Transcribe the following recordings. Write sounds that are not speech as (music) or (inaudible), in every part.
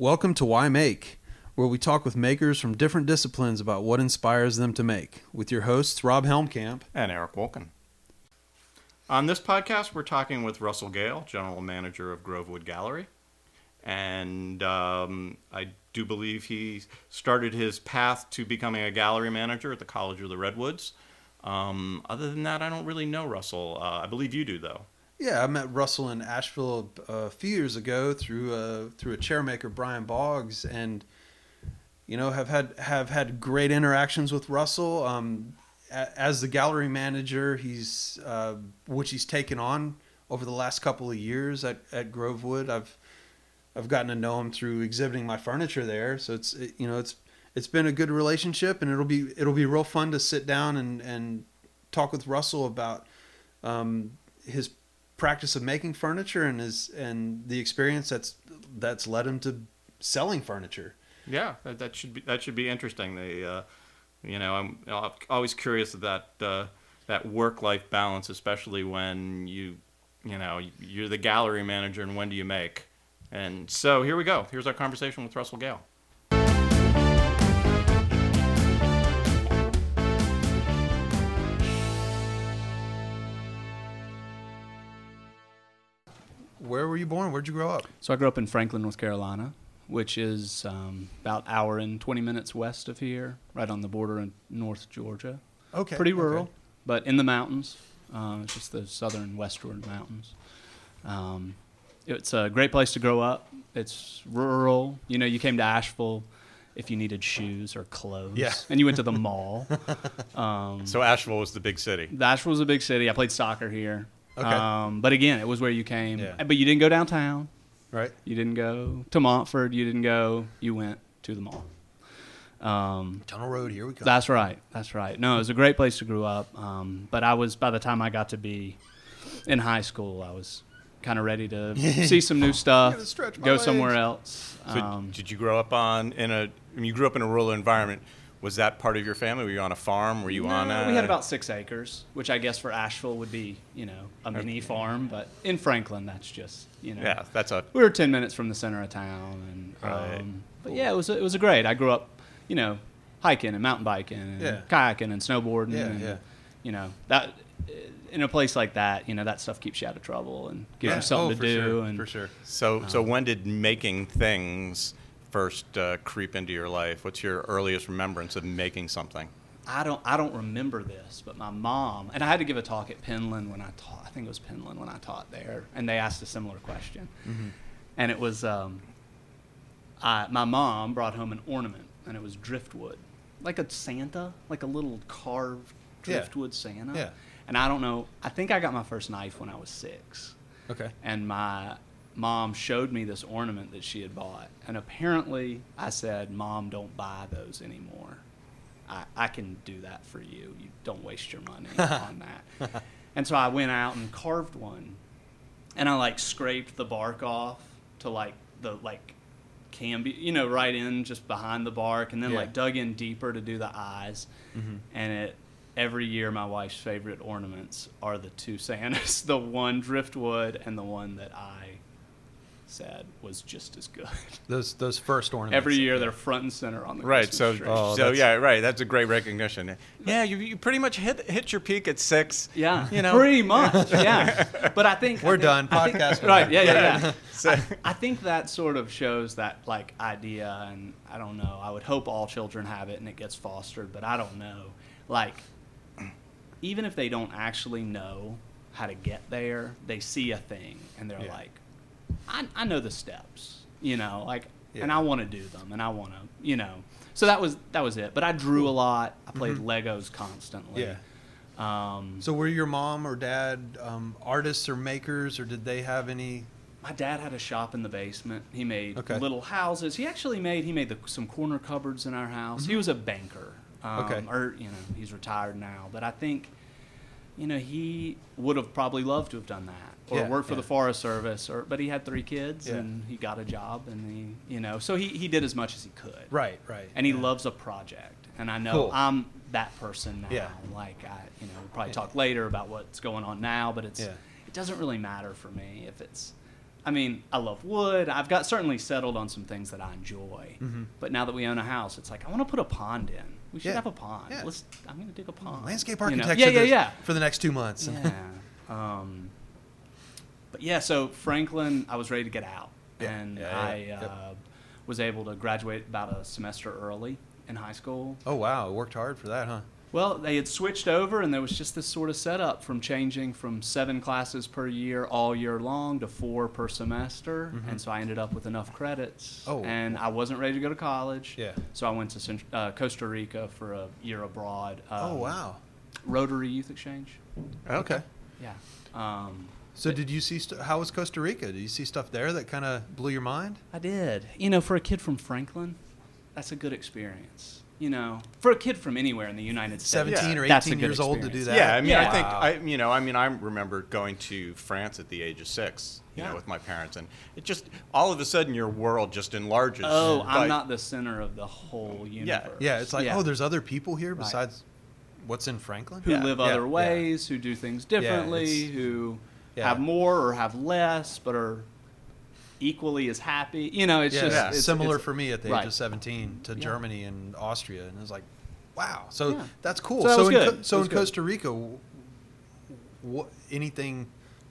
Welcome to Why Make, where we talk with makers from different disciplines about what inspires them to make, with your hosts Rob Helmkamp. and Eric Wolken. On this podcast, we're talking with Russell Gale, General Manager of Grovewood Gallery. And um, I do believe he started his path to becoming a gallery manager at the College of the Redwoods. Um, other than that, I don't really know Russell. Uh, I believe you do, though. Yeah, I met Russell in Asheville a, a few years ago through a, through a chairmaker Brian Boggs, and you know have had have had great interactions with Russell. Um, as the gallery manager, he's uh, which he's taken on over the last couple of years at, at Grovewood. I've I've gotten to know him through exhibiting my furniture there, so it's it, you know it's it's been a good relationship, and it'll be it'll be real fun to sit down and and talk with Russell about um, his practice of making furniture and his and the experience that's that's led him to selling furniture. Yeah, that, that should be that should be interesting. They, uh, you know, I'm always curious of that uh, that work life balance, especially when you, you know, you're the gallery manager and when do you make? And so here we go. Here's our conversation with Russell Gale. Where were you born? Where'd you grow up? So I grew up in Franklin, North Carolina, which is um, about hour and 20 minutes west of here, right on the border in North Georgia. Okay, Pretty okay. rural, but in the mountains. Uh, it's just the southern westward mountains. Um, it's a great place to grow up. It's rural. You know, you came to Asheville if you needed shoes or clothes. Yeah. (laughs) And you went to the mall. (laughs) um, So Asheville was the big city. Asheville was a big city. I played soccer here. Okay. Um, but again, it was where you came. Yeah. But you didn't go downtown. Right. You didn't go to Montford. You didn't go. You went to the mall. Um, Tunnel Road. Here we go. that's right. That's right. No, it was a great place to grow up. Um, but I was by the time I got to be in high school, I was kind of ready to (laughs) see some new stuff, Gotta stretch my go legs. somewhere else. So Um, did you grow up on in a? I mean, you grew up in a rural environment. Was that part of your family? Were you on a farm? Were you no, on? A, we had about six acres, which I guess for Asheville would be, you know, a mini farm. But in Franklin, that's just, you know, Yeah, that's a. we were 10 minutes from the center of town and Right. um, but yeah it was it was a great i grew up you know hiking and mountain biking and Yeah. kayaking and snowboarding Yeah, and, yeah. you know that in a place like that you know that stuff keeps you out of trouble and gives you something oh, to do sure, and for sure. So so when did making things first uh, creep into your life? What's your earliest remembrance of making something? I don't I don't remember this, but my mom and I had to give a talk at Penland when I taught. I think it was Penland when I taught there, and they asked a similar question, and it was um, I, my mom brought home an ornament, and it was driftwood, like a Santa, like a little carved Yeah. driftwood Santa. Yeah. And I don't know. I think I got my first knife when I was six Okay. and my mom showed me this ornament that she had bought and apparently i said mom don't buy those anymore. I, I can do that for you. You don't waste your money (laughs) on that. And so i went out and carved one and i like scraped the bark off to like the like can be you know right in just behind the bark and then Yeah. like dug in deeper to do the eyes. Mm-hmm. And it every year my wife's favorite ornaments are the two santas (laughs) the one driftwood and the one that i said was just as good (laughs) Those those first ornaments. every year they're front and center on the Right. Christmas So tree. Oh, so yeah. Right. That's a great recognition. Yeah. You, you pretty much hit hit your peak at six. yeah You know. pretty much (laughs) yeah but i think We're think- done. I think- Podcast right yeah yeah yeah (laughs) So- I, I think that sort of shows that like idea and i don't know i would hope all children have it and it gets fostered but i don't know like even if they don't actually know how to get there they see a thing and they're Yeah. like I, I know the steps you know like and i want to do them and i want to you know so that was that was it but i drew a lot i played legos constantly Yeah. um, So were your mom or dad um, artists or makers, or did they have any? My dad had a shop in the basement. He made Okay. little houses. He actually made he made the, some corner cupboards in our house. He was a banker. Um, Mm-hmm. Okay. Or you know he's retired now, but I think, you know, he would have probably loved to have done that or Yeah, worked for yeah. the Forest Service. Or but he had three kids Yeah. and he got a job and he you know so he he did as much as he could. Right, right. And he loves a project, and I know Cool. I'm that person now. Yeah. Like I, you know, we'll probably talk later about what's going on now, but it's it doesn't really matter for me if it's I mean, I love wood. I've got certainly settled on some things that I enjoy. Mhm. But now that we own a house, it's like I want to put a pond in. We should Yeah. have a pond. Yeah. Let's. I'm going to dig a pond. Landscape You know? architecture. Yeah, yeah, yeah. For the next two months. yeah. (laughs) Um, but yeah, so Franklin, I was ready to get out, Yeah, and I yep. uh, was able to graduate about a semester early in high school. oh wow, I worked hard for that, huh? Well, they had switched over, and there was just this sort of setup from changing from seven classes per year all year long to four per semester, and so I ended up with enough credits. Mm-hmm. Oh. and I wasn't ready to go to college. Yeah. So I went to uh, Costa Rica for a year abroad. oh um, wow. Rotary Youth Exchange. Okay. Yeah. Um, So did you see st- how was Costa Rica? Did you see stuff there that kind of blew your mind? I did. You know, for a kid from Franklin, that's a good experience. You know, for a kid from anywhere in the United States, 17 or 18 good years old to do that. Yeah, I mean, I think Wow. I, you know, I mean, I remember going to France at the age of six, you Yeah. know, with my parents, and it just all of a sudden your world just enlarges. Oh, by- I'm not the center of the whole universe. Yeah, yeah it's like, Yeah. oh, there's other people here Right. besides what's in Franklin? who Yeah, live yeah, other yeah. ways, who do things differently, it's- who Yeah. have more or have less, but are equally as happy. You know, it's yeah, just Yeah. it's, similar it's- for me at the right. age of 17 to Yeah. Germany and Austria, and it was like, wow. So Yeah. that's cool. So that So, was in, good. Co- so in good. Costa Rica, what anything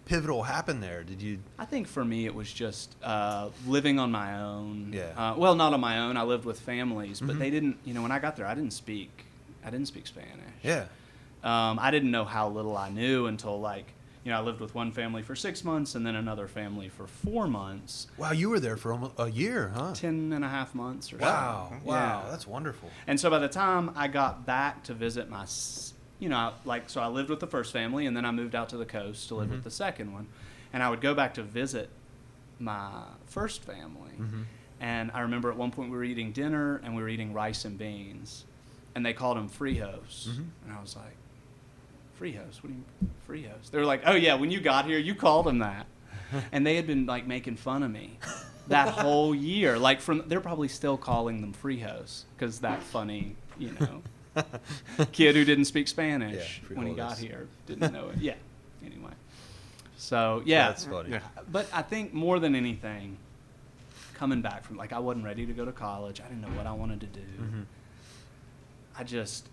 pivotal happened there? Did you? I think for me it was just uh, living on my own. Yeah. Uh, well, not on my own. I lived with families, but Mhm. they didn't. You know, when I got there, I didn't speak. I didn't speak Spanish. Yeah. Um, I didn't know how little I knew until like you know I lived with one family for six months and then another family for four months, Wow, you were there for almost a year, huh? ten and a half months or Wow. so. Wow, Yeah. that's wonderful. And so by the time I got back to visit my, you know, like, so I lived with the first family and then I moved out to the coast to live with Mhm. the second one. And I would go back to visit my first family. Mhm. And I remember at one point we were eating dinner and we were eating rice and beans. And they called them frijos. Mhm. And I was like, frijos? What do you mean, frijos? They were like, oh yeah, when you got here, you called them that. (laughs) and they had been like making fun of me that whole year. Like from, they're probably still calling them frijos because that funny, you know, (laughs) kid who didn't speak Spanish Yeah, when he got here didn't know it. Yeah. Anyway, so yeah, That's funny. Yeah. but I think more than anything, coming back from like I wasn't ready to go to college. I didn't know what I wanted to do. Mhm. I just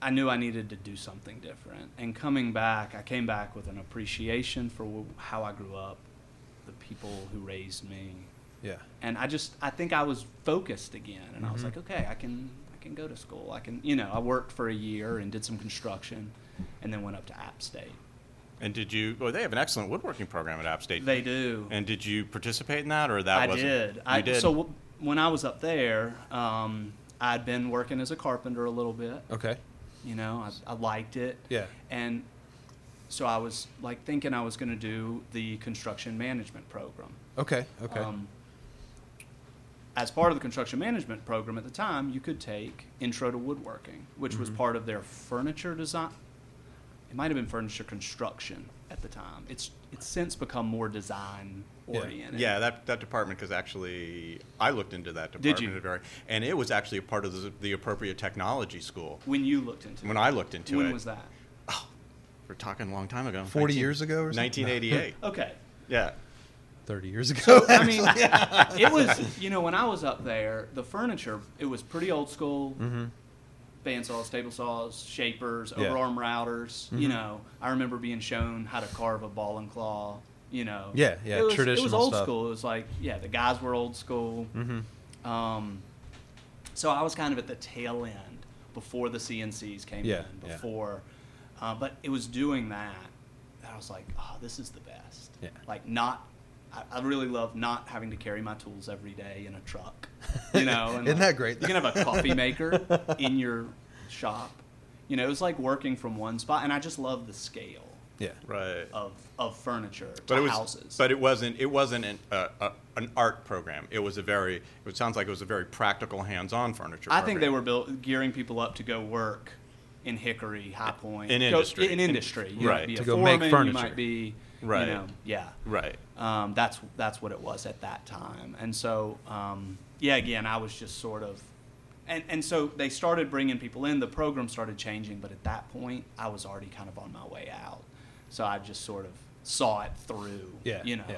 I knew I needed to do something different. And coming back, I came back with an appreciation for wh- how I grew up, the people who raised me, Yeah. and I just I think I was focused again. And I was Mhm. like, okay, I can I can go to school. I can you know I worked for a year and did some construction, and then went up to App State. And did you? Well, they have an excellent woodworking program at App State. They do. And did you participate in that, or that I wasn't? did. I did. so w- when I was up there, um, I'd been working as a carpenter a little bit. Okay. You know, I, I liked it. Yeah. And so I was like thinking I was going to do the construction management program. Okay. Okay. Um, as part of the construction management program at the time, you could take Intro to Woodworking, which was Mhm. part of their furniture design. It might have been furniture construction at the time. It's it's since become more design oriented. Yeah, that, that department, because actually, I looked into that Did department. you? Very, and it was actually a part of the, the appropriate technology school. When you looked into When it. When I looked into when it, When was that? Oh, we're talking a long time ago. 40 years ago or something? 1988. (laughs) Okay. yeah. 30 years ago. So I mean, (laughs) it was you know when I was up there, the furniture it was pretty old school. hmm bandsaws, table saws, shapers, Yeah. overarm routers. You Mhm. know, I remember being shown how to carve a ball and claw. You know, Yeah, yeah, it was, It was old stuff. school. It was like, yeah, the guys were old school. hmm Um, so I was kind of at the tail end before the CNCs came Yeah, in. yeah. Before, uh, but it was doing that that I was like, oh, this is the best. Yeah. Like not. I, I really love not having to carry my tools every day in a truck. (laughs) You know, and Isn't like, that great? You can have a coffee maker (laughs) in your shop. You know, it was like working from one spot, and I just love the scale Yeah. Right. of of furniture to But it was, houses. but it wasn't. It wasn't an, uh, uh, an art program. It was a very. It sounds like it was a very practical, hands-on furniture. I think they were built, gearing people up to go work in Hickory, High Point, In industry. In, In- industry, you right. might be To a go make foreman, You furniture. might be, Right. You know, yeah. right. Um, that's that's what it was at that time, and so um, yeah, again, I was just sort of, and and so they started bringing people in. The program started changing, but at that point, I was already kind of on my way out, so I just sort of saw it through. Yeah, you know, yeah.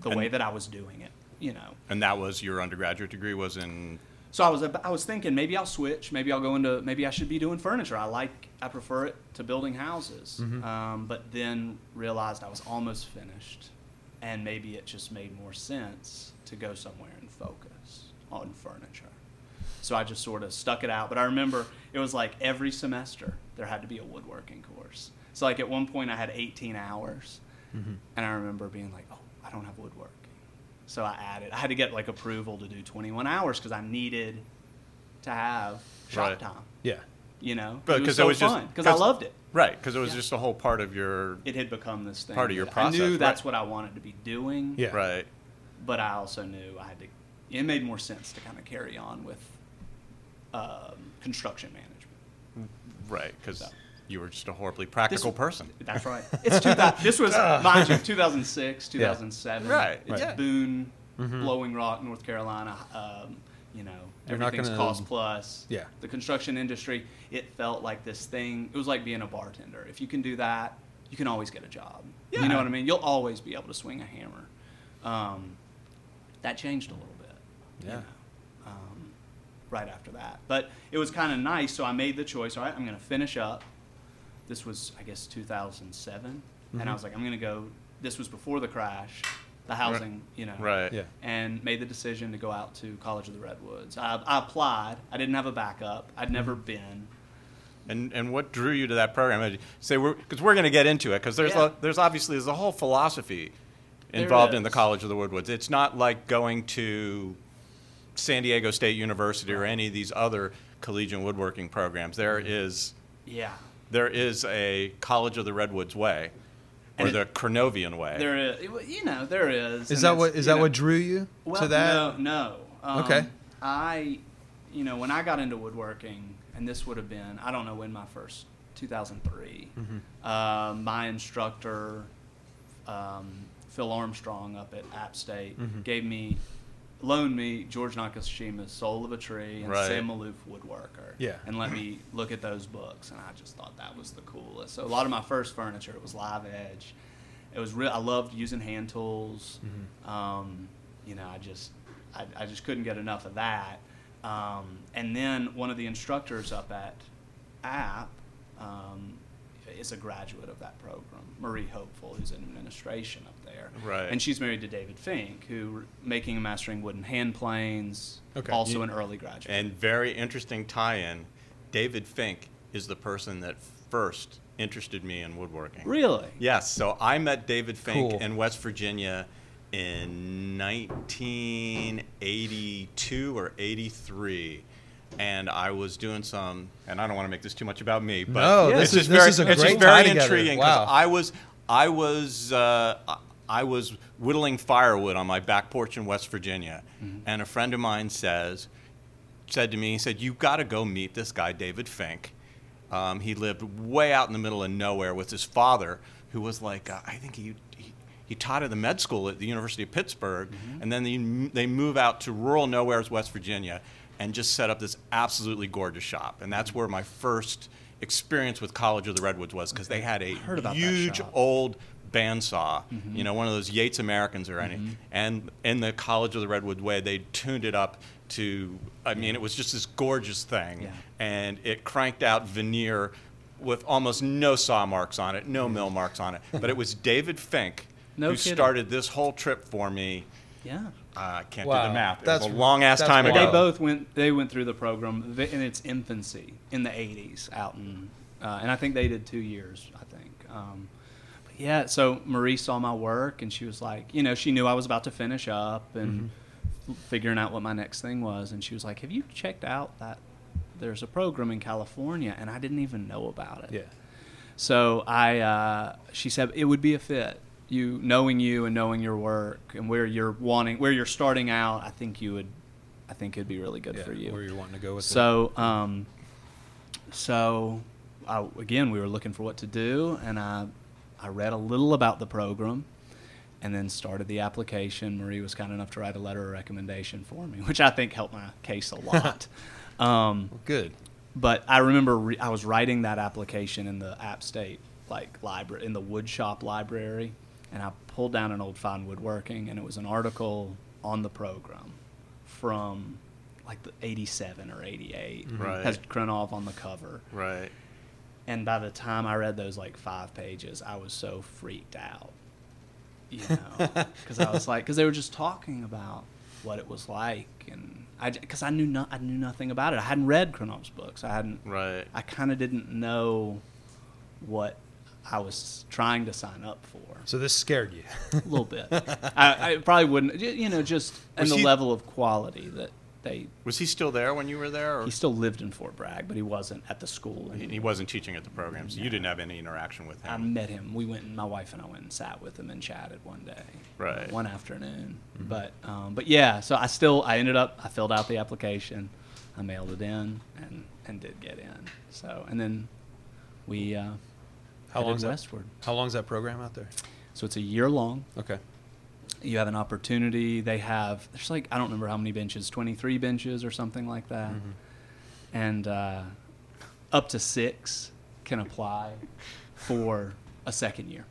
the And- way that I was doing it, you know. And that was your undergraduate degree was in So I was I was thinking maybe I'll switch. Maybe I'll go into maybe I should be doing furniture. I like I prefer it to building houses. Um, but then realized I was almost finished, and maybe it just made more sense to go somewhere and focus on furniture. So I just sort of stuck it out. But I remember it was like every semester there had to be a woodworking course. So like at one point I had 18 hours, mm-hmm. and I remember being like, oh, I don't have woodworking. So I added. I had to get like approval to do 21 hours because I needed to have shop Right. time. Yeah. You know, because it was 'cause it so was just- fun because I loved it. Right because it was Yeah. just a whole part of your It had become this thing. Part of your that process, I knew right. that's what I wanted to be doing. Yeah. right. But I also knew I had to. It made more sense to kind of carry on with um, construction management. Right, because So. you were just a horribly practical This- person. That's right. It's 2000, (laughs) this was mind you 2006, 2007. Right, It's yeah. Boone, Blowing Rock, North Carolina. Um, you know, You're everything's gonna- cost plus. Yeah. The construction industry, it felt like this thing. It was like being a bartender. If you can do that, you can always get a job. yeah. You know what I mean? You'll always be able to swing a hammer. Um, that changed a little bit. you Yeah. know, um, right after that, but it was kind of nice. So I made the choice. All right, I'm going to finish up. This was, I guess, 2007, and Mm-hmm. I was like, I'm going to go. This was before the crash, the housing, you know, Right. Yeah. and made the decision to go out to College of the Redwoods. I, I applied. I didn't have a backup. I'd never Mm-hmm. been. And and what drew you to that program? I'd Say we're because we're going to get into it because there's Yeah. a, there's obviously there's a whole philosophy involved in the. College of the Redwoods. It's not like going to San Diego State University or any of these other collegiate woodworking programs. There Mm-hmm. is Yeah. there is a College of the Redwoods way, or And the Krenovian way. There is, you know, there is. Is that what is that know- what drew you Well, to that? No, no. Um, Okay. I, you know, when I got into woodworking, and this would have been, I don't know when my first, 2003. Mm-hmm. Um, my instructor, um, Phil Armstrong up at App State, Mhm. gave me, loaned me George Nakashima's Soul of a Tree and Right. Sam Maloof Woodworker. Yeah. And let me look at those books, and I just thought that was the coolest. So a lot of my first furniture, it was live edge. It was real. I loved using hand tools. Mhm. Um, you know, I just, I, I just couldn't get enough of that. Um, and then one of the instructors up at App um, is a graduate of that program, Marie Hoepfl, who's in administration up there. Right. And she's married to David Finck, who making and mastering wooden hand planes. Okay. Also an early graduate. And very interesting tie-in. David Finck is the person that first interested me in woodworking. really. Yes. So I met David Finck Cool. in West Virginia in 1982 or 83. And I was doing some, and I don't want to make this too much about me, but No, this is- this very, is a it's great very intriguing because Wow. I was, I was, uh, I was whittling firewood on my back porch in West Virginia, and a friend of mine says, said to me, he said, "You've got to go meet this guy, David Finck." Um, he lived way out in the middle of nowhere with his father, who was like, uh, I think he, he he taught at the med school at the University of Pittsburgh, and then they they move out to rural nowhere's West Virginia, and just set up this absolutely gorgeous shop, and that's where my first experience with College of the Redwoods was because they had a huge old bandsaw, you know, one of those Yates Americans or any. And in the College of the Redwood way, they tuned it up to, I mean, it was just this gorgeous thing. Yeah. And it cranked out veneer with almost no saw marks on it, no mill marks on it. But it was (laughs) David Finck No who kidding. started this whole trip for me. Yeah. I can't do the math. It That's- was a long ass time wild. ago. They both went. They went through the program in its infancy in the '80s, out in, uh, and I think they did two years. I think. Um, but yeah, so Marie saw my work, and she was like, you know, she knew I was about to finish up and Mm-hmm. figuring out what my next thing was, and she was like, "Have you checked out that there's a program in California?" And I didn't even know about it. Yeah. So I, uh, she said it would be a fit. You knowing you and knowing your work and where you're wanting, where you're starting out, I think you would, I think it'd be really good yeah. for you. Where you're wanting to go with it. So, um, so I, again, we were looking for what to do, and I, I read a little about the program, and then started the application. Marie was kind enough to write a letter of recommendation for me, (laughs) which I think helped my case a (laughs) lot. um, Good. but I remember re- I was writing that application in the App State like library in the wood shop library, and I pulled down an old fine woodworking, and it was an article on the program from like the 87 or 88. Mm-hmm. Right. Has Krenov on the cover. Right. And by the time I read those like five pages, I was so freaked out. You know, (laughs) because I was like, because they were just talking about what it was like, and I, because I knew no, I knew nothing about it. I hadn't read Krenov's books. I hadn't. Right. I kind of didn't know what I was trying to sign up for. So this scared you. A little bit. I, I probably wouldn't. You know, just and the he- level of quality that they. Was he still there when you were there? Or He still lived in Fort Bragg, but he wasn't at the school. he, he wasn't teaching at the program, so you didn't have any interaction with him. I met him. We went, and my wife and I went and sat with him and chatted one day, Right. One afternoon. But, um, but yeah. So I still, I ended up, I filled out the application, I mailed it in, and and did get in. So and then we uh, How long long's that? westward. How long's that program out there? So it's a year long. Okay. You have an opportunity. They have there's like I don't remember how many benches, 23 benches or something like that, Mm-hmm. and uh, up to six can apply for a second year.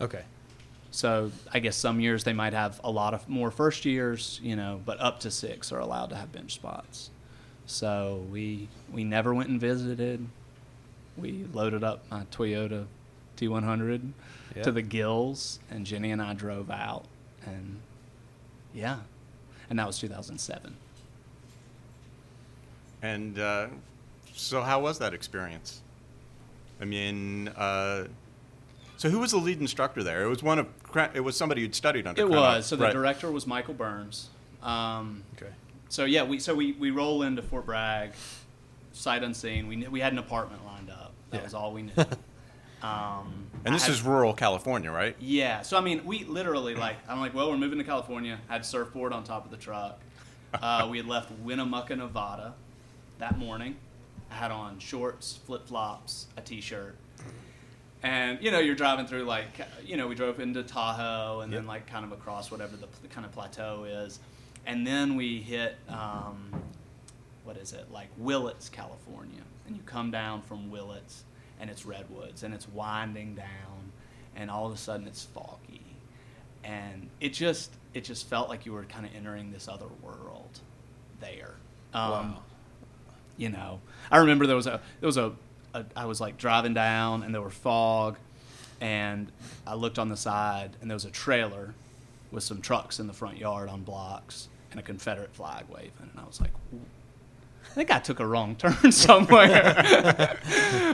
Okay. So I guess some years they might have a lot of more first years, you know, but up to six are allowed to have bench spots. So we we never went and visited. We loaded up my Toyota T100 Yeah. to the gills, and Jenny and I drove out, and yeah, and that was 2007. And uh, so, how was that experience? I mean, uh, so who was the lead instructor there? It was one of it was somebody who'd studied under. It Krenov. was so the Right. director was Michael Burns. Um, Okay. So yeah, we so we, we roll into Fort Bragg, sight unseen. We we had an apartment lined up. That Yeah. was all we knew. (laughs) um, And this had- is rural California, right? yeah. So I mean, we literally like I'm like, well, we're moving to California. I had surfboard on top of the truck. Uh, we had left Winnemucca, Nevada, that morning. I had on shorts, flip flops, a t-shirt. And you know, you're driving through like you know, we drove into Tahoe and then like kind of across whatever the, the kind of plateau is, and then we hit um, what is it like Willits, California, and you come down from Willits and it's redwoods and it's winding down, and all of a sudden it's foggy, and it just it just felt like you were kind of entering this other world there. Um, Wow. you know i remember there was a there was a, a i was like driving down and there were fog and i looked on the side and there was a trailer with some trucks in the front yard on blocks and a confederate flag waving and i was like "Ooh, i think i took a wrong turn (laughs) somewhere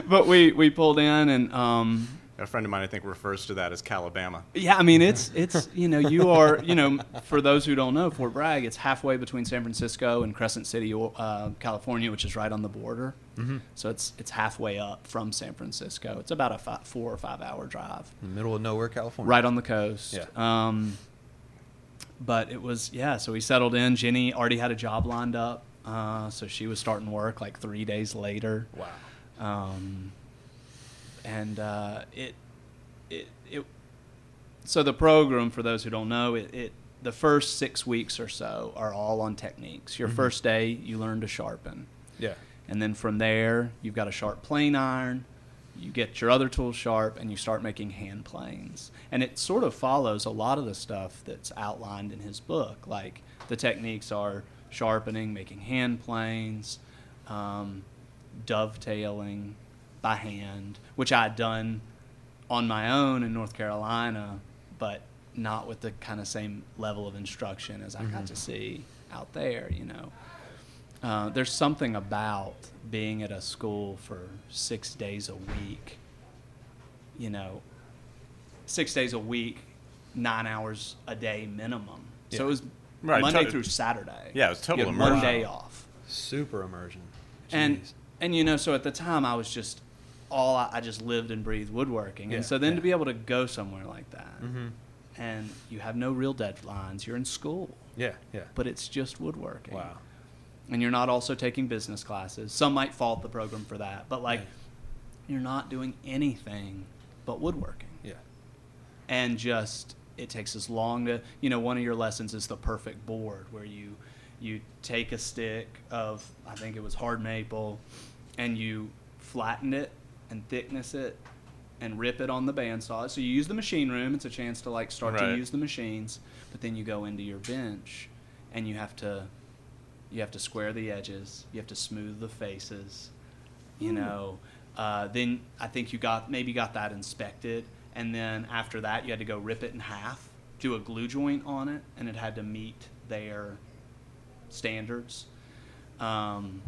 (laughs) but we we pulled in and um A friend of mine, I think, refers to that as Calabama. yeah, I mean it's (laughs) it's you know you are you know for those who don't know Fort Bragg it's halfway between San Francisco and Crescent City, uh, California, which is right on the border. Mm-hmm. So it's it's halfway up from San Francisco. It's about a fi four or five hour drive, In the middle of nowhere, California. right on the coast. Yeah. Um, but it was yeah. So we settled in. Jenny already had a job lined up, uh, so she was starting work like three days later. Wow. Um, and uh, it, it, it, so the program, for those who don't know, it, it the first six weeks or so are all on techniques. Your Mhm. first day, you learn to sharpen. Yeah. And then from there, you've got a sharp plane iron. You get your other tools sharp, and you start making hand planes. And it sort of follows a lot of the stuff that's outlined in his book. Like the techniques are sharpening, making hand planes, um, dovetailing by hand, which I had done on my own in North Carolina, but not with the kind of same level of instruction as I got to see out there, you know. Uh, there's something about being at a school for six days a week, you know, six days a week, nine hours a day minimum. So it was Right, Monday to- through Saturday. Yeah, it was total You had one immersion. day off. Super immersion. And Jeez. and you know, so at the time I was just all I, I just lived and breathed woodworking, Yeah, and so then yeah. to be able to go somewhere like that, Mhm. and you have no real deadlines, you're in school, Yeah. Yeah. but it's just woodworking. Wow. And you're not also taking business classes. Some might fault the program for that, but like, Yeah. you're not doing anything but woodworking, Yeah. and just it takes as long to you know one of your lessons is the perfect board where you you take a stick of I think it was hard maple and you flatten it and thickness it and rip it on the bandsaw. So you use the machine room. It's a chance to like start to use the machines, but then you go into your bench, and you have to, you have to square the edges. You have to smooth the faces. You know, uh, then I think you got maybe got that inspected, and then after that you had to go rip it in half, do a glue joint on it, and it had to meet their standards. Um,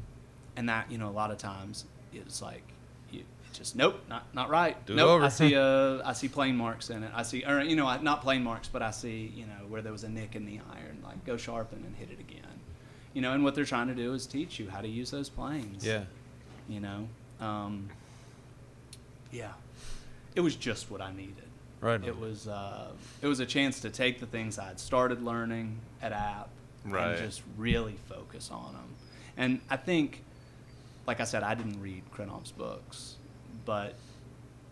and that you know a lot of times it's like you just nope not not right Do nope over. I see uh (laughs) I see plane marks in it I see or you know not plane marks but I see you know where there was a nick in the iron like go sharpen and hit it again you know and what they're trying to do is teach you how to use those planes Yeah. you know um, yeah it was just what I needed Right. it was uh, it was a chance to take the things I'd started learning at app Right. and just really focus on them. And I think, like I said, I didn't read Krenov's books, but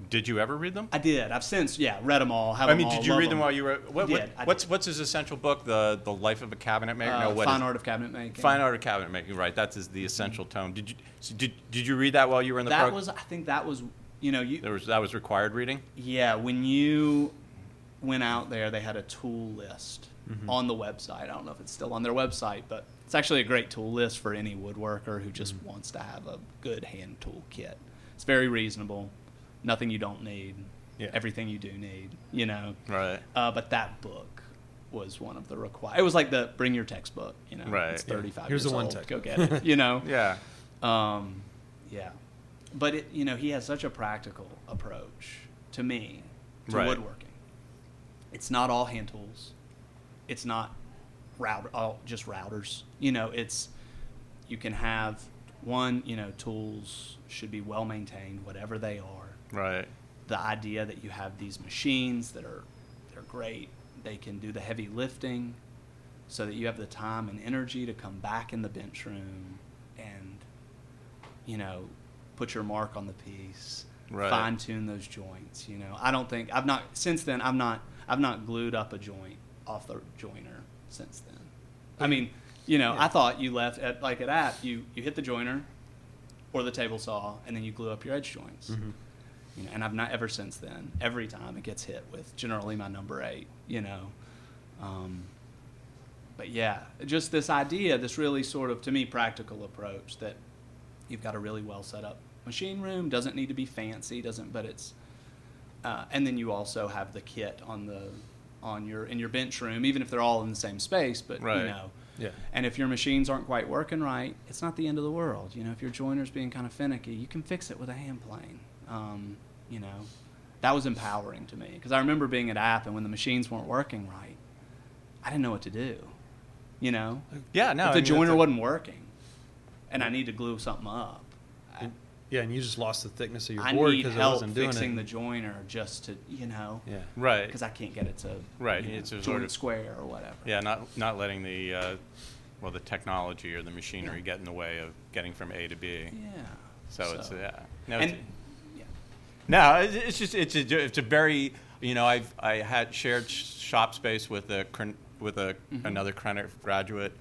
Did you ever read them? I did. I've since yeah read them all. I them mean, all, did you read them while you were? What, what, what's what's his essential book? The the Life of a Cabinet Maker. Uh, no, what Fine Art of Cabinet Making. Fine Art of Cabinet Making. Right. That is the essential tome. Did you so did did you read that while you were in the That program? was I think that was you know you there was that was required reading. Yeah, when you went out there, they had a tool list Mm-hmm. on the website. I don't know if it's still on their website, but it's actually a great tool list for any woodworker who just Mm-hmm. wants to have a good hand tool kit. It's very reasonable. Nothing you don't need. Yeah. Everything you do need. You know. Right. Uh, but that book was one of the required. It was like the bring your textbook. You know. Right. It's Yeah. 35 Here's years the one old. textbook. Go get (laughs) it. You know. Yeah. Um, yeah, but it, you know, he has such a practical approach to me to Right. woodworking. It's not all hand tools. It's not router, all just routers. You know, it's you can have one. You know, tools should be well maintained, whatever they are. Right. The idea that you have these machines that are they're great. They can do the heavy lifting, so that you have the time and energy to come back in the bench room and you know put your mark on the piece Right. fine tune those joints you know i don't think i've not since then i've not i've not glued up a joint off the joiner since then i mean you know i thought you left at like at app you you hit the joiner or the table saw and then you glue up your edge joints you know, and I've not ever since then. Every time it gets hit with generally my number eight, you know. Um, but yeah, just this idea, this really sort of to me practical approach that you've got a really well set up machine room. Doesn't need to be fancy, doesn't, but it's. Uh, and then you also have the kit on the on your in your bench room, even if they're all in the same space. But Right. you know, Yeah. and if your machines aren't quite working right, it's not the end of the world. You know, if your joiner's being kind of finicky, you can fix it with a hand plane. Um, you know, that was empowering to me because I remember being at App and when the machines weren't working right, I didn't know what to do. You know, Yeah. No. if I the mean, joiner wasn't working, and I need to glue something up, I, Yeah, and you just lost the thickness of your I board need because it help wasn't doing fixing it. the joiner just to you know, yeah. Right. because I can't get it to Right, you know, it's a joint sort of- square or whatever. Yeah. Not not letting the uh, well the technology or the machinery get in the way of getting from A to B. Yeah. So, it's yeah. No. and it's, yeah. No, it's it's just it's a it's a very you know I've I had shared sh- shop space with a Kren- with a Mm-hmm. another Krenner graduate.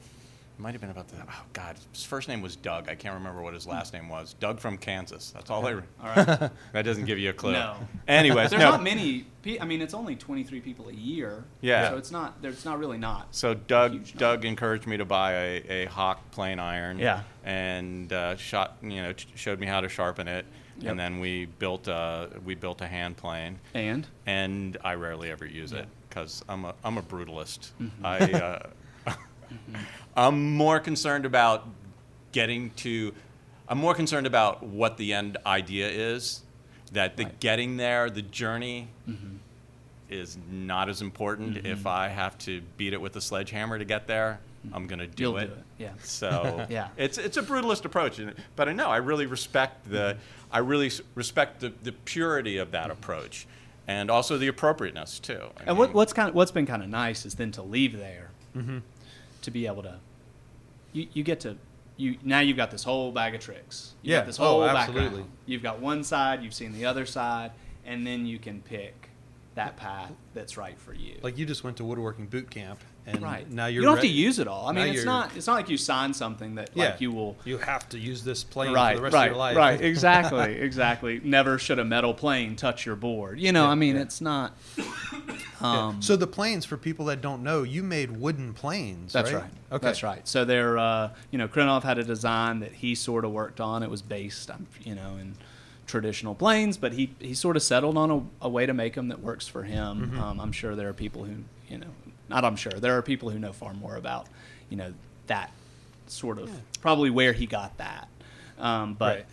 It might have been about the oh god his first name was Doug. I can't remember what his last name was. Doug from Kansas. That's all I. Re- All right. (laughs) that doesn't give you a clue. No. Anyways, there's no. not many. pe- I mean, it's only 23 people a year. Yeah. So it's not. There's not really not. So Doug number. Doug encouraged me to buy a, a Hock plane iron. Yeah. And uh, shot you know ch- showed me how to sharpen it, Yep. and then we built a we built a hand plane. And and I rarely ever use Yeah. it because I'm a I'm a brutalist. Mm-hmm. I uh, (laughs) (laughs) I'm more concerned about getting to. I'm more concerned about what the end idea is. That the Right. getting there, the journey, Mhm. is not as important. Mm-hmm. If I have to beat it with a sledgehammer to get there, I'm gonna do You'll it. do it, yeah. So (laughs) Yeah. it's it's a brutalist approach, and- but I know I really respect the I really respect the, the purity of that approach, and also the appropriateness too. I and what, what's kind of what's been kind of nice is then to leave there, Mm-hmm. to be able to, you you get to. You, now you've got this whole bag of tricks. You've Yeah. got this Oh, absolutely. background. You've got one side, you've seen the other side, and then you can pick that path that's right for you. Like you just went to woodworking boot camp, and right now you're you don't have to use it all. I now mean, it's not it's not like you sign something that like you will You have to use this plane right, for the rest right, of your life. Right, exactly, (laughs) exactly. Never should a metal plane touch your board. You know, Yeah, I mean, yeah. it's not. (coughs) Yeah. Um, So the planes, for people that don't know, you made wooden planes. That's right. right. Okay. That's right. So they're, uh, you know, Krenov had a design that he sort of worked on. It was based, um, you know, in traditional planes, but he, he sort of settled on a, a way to make them that works for him. Mm-hmm. Um, I'm sure there are people who, you know, not I'm sure, there are people who know far more about, you know, that sort of, probably where he got that. Um, but, Right.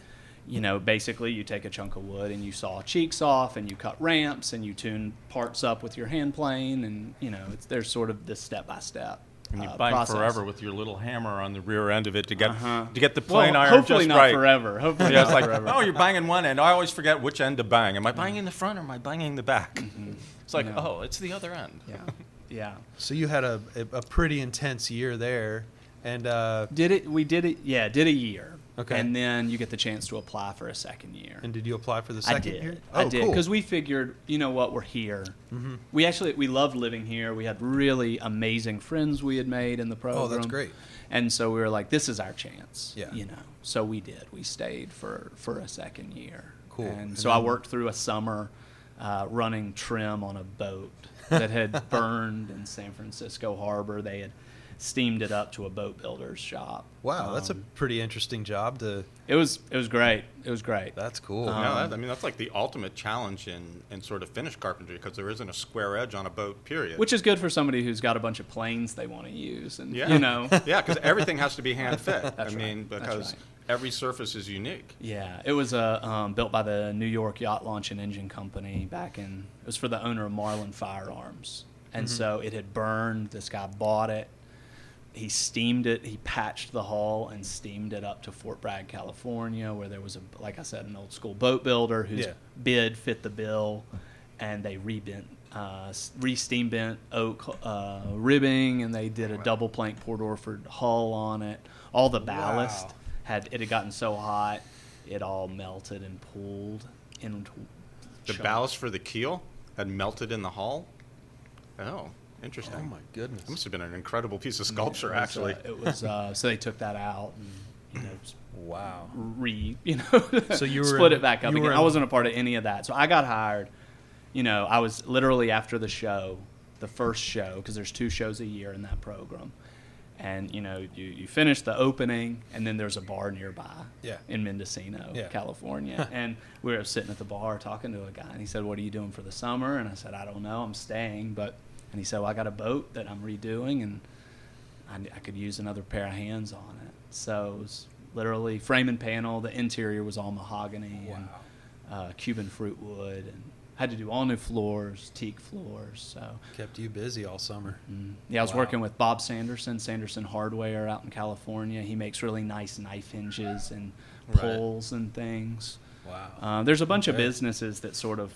you know, basically you take a chunk of wood and you saw cheeks off and you cut ramps and you tune parts up with your hand plane and, you know, it's, there's sort of this step by step. And you uh, bang process. forever with your little hammer on the rear end of it to get Uh-huh. to get the Well, plane iron hopefully not right. forever. Hopefully Yeah, not like, forever. oh, you're banging one end. I always forget which end to bang. Am I banging the front or am I banging the back? It's like, No. oh, it's the other end. yeah, (laughs) yeah. So you had a, a, a pretty intense year there, and uh, Did it? We did it. Yeah, did a year. Okay. And then you get the chance to apply for a second year. and did you apply for the I second did. year? I Oh, did because we figured, you know what, we're here. Mhm. We actually we loved living here. We had really amazing friends we had made in the program. Oh, that's great. And so we were like, this is our chance. Yeah. You know. So we did. We stayed for for a second year. Cool. And, And so I then- worked through a summer uh, running trim on a boat that had (laughs) burned in San Francisco Harbor. They had steamed it up to a boat builder's shop. Wow, that's a Um, pretty interesting job to. it was it was great. It was great. That's cool. Um, no, that, I mean that's like the ultimate challenge in, in sort of finish carpentry because there isn't a square edge on a boat. Period. Which is good for somebody who's got a bunch of planes they want to use, and yeah, you know, (laughs) yeah, because everything has to be hand fit. (laughs) I That's mean, right. That's because right. Every surface is unique. yeah, it was uh, um, built by the New York Yacht Launch and Engine Company back in. It was for the owner of Marlin Firearms, and Mm-hmm. so it had burned. This guy bought it. He steamed it. He patched the hull and steamed it up to Fort Bragg, California, where there was a, like I said, an old school boat builder whose Yeah. bid fit the bill, and they rebent, uh, re-steam bent oak uh, ribbing, and they did a double plank Port Orford hull on it. All the ballast Wow. Had it had gotten so hot, it all melted and pooled into The chunks. ballast for the keel had melted in the hull. Oh, interesting. Oh my goodness. That must have been an incredible piece of It sculpture, was, actually. uh, it was uh, (laughs) so they took that out and you know Wow. re you know (laughs) So you (laughs) were split in- it back up again. I wasn't a part of any of that. So I got hired. You know, I was literally after the show, the first show, because there's two shows a year in that program. And you know, you, you finish the opening, and then there's a bar nearby Yeah. in Mendocino, Yeah. California. (laughs) and we were sitting at the bar talking to a guy, and he said, "What are you doing for the summer?" And I said, "I don't know. I'm staying." But and he said, "Well, I got a boat that I'm redoing, and I, I could use another pair of hands on it." So it was literally frame and panel. The interior was all mahogany and uh, Cuban fruit wood, and had to do all new floors, teak floors. So Kept you busy all summer. mm, yeah, I was Wow. working with Bob Sanderson, Sanderson Hardware out in California. He makes really nice knife hinges and Right. and things. Wow. Uh, there's a bunch of businesses that sort of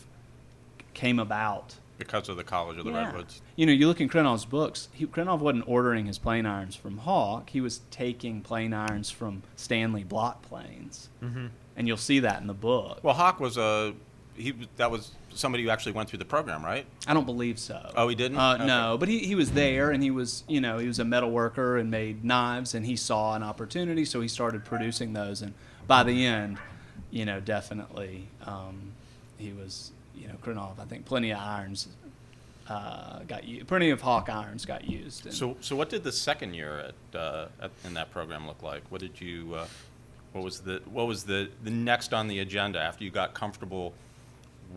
came about because of the College of the yeah. Redwoods. You know, you look in Krenov's books. He, Krenov wasn't ordering his plane irons from Hock. He was taking plane irons from Stanley block planes, Mm-hmm. and you'll see that in the book. Well, Hock was a he. That was somebody who actually went through the program, right? I don't believe so. Oh, he didn't? Uh, Okay. No, but he, he was there, and he was you know he was a metal worker and made knives, and he saw an opportunity, so he started producing those. And by the end, you know, definitely um, he was you know Krenov. I think plenty of irons uh, got used. Plenty of Hock irons got used. So, so what did the second year at, uh, at in that program look like? What did you? Uh, what was the what was the, the next on the agenda after you got comfortable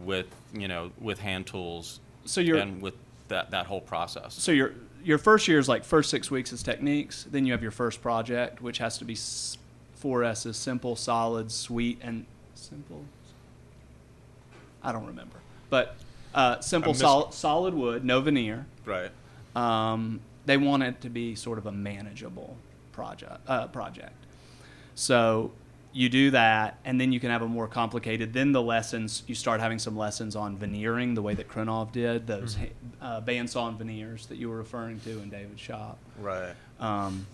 with you know with hand tools So you're- and with that that whole process? so your your first year is like first six weeks is techniques. Then you have your first project, which has to be s- four S's: simple, solid, sweet, and simple. I don't remember, but uh, simple, solid, solid wood, no veneer. Right. Um, they want it to be sort of a manageable project. Uh, project. So you do that, and then you can have a more complicated. Then the lessons you start having some lessons on veneering, the way that Krenov did those uh, bandsaw and veneers that you were referring to in David's shop. Right. Um,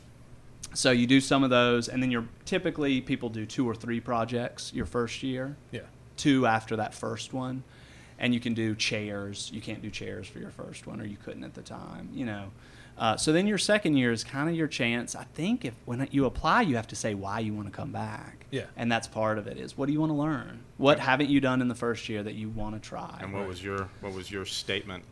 so you do some of those, and then you're typically people do two or three projects your first year Yeah. two after that first one. and you can do chairs. You can't do chairs for your first one, or you couldn't at the time. You know. Uh, so then your second year is kind of your chance. I think if when you apply, you have to say why you want to come back. Yeah. And that's part of it. Is what do you want to learn? What haven't you done in the first year that you want to try? And what was your what was your statement?